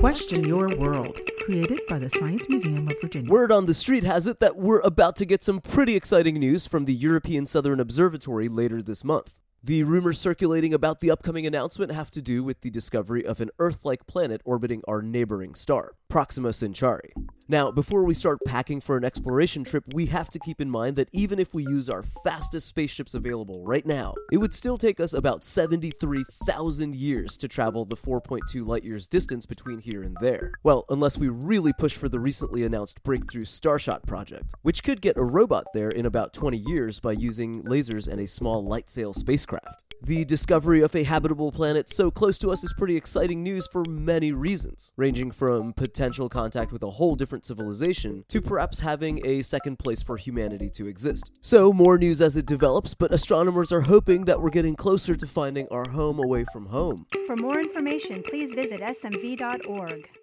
Question Your World, created by the Science Museum of Virginia. Word on the street has it that we're about to get some pretty exciting news from the European Southern Observatory later this month. The rumors circulating about the upcoming announcement have to do with the discovery of an Earth like planet orbiting our neighboring star, Proxima Centauri. Now, before we start packing for an exploration trip, we have to keep in mind that even if we use our fastest spaceships available right now, it would still take us about 73,000 years to travel the 4.2 light years distance between here and there. Well, unless we really push for the recently announced Breakthrough Starshot project, which could get a robot there in about 20 years by using lasers and a small light sail spacecraft. The discovery of a habitable planet so close to us is pretty exciting news for many reasons, ranging from potential contact with a whole different civilization to perhaps having a second place for humanity to exist. So, more news as it develops, but astronomers are hoping that we're getting closer to finding our home away from home. For more information, please visit smv.org.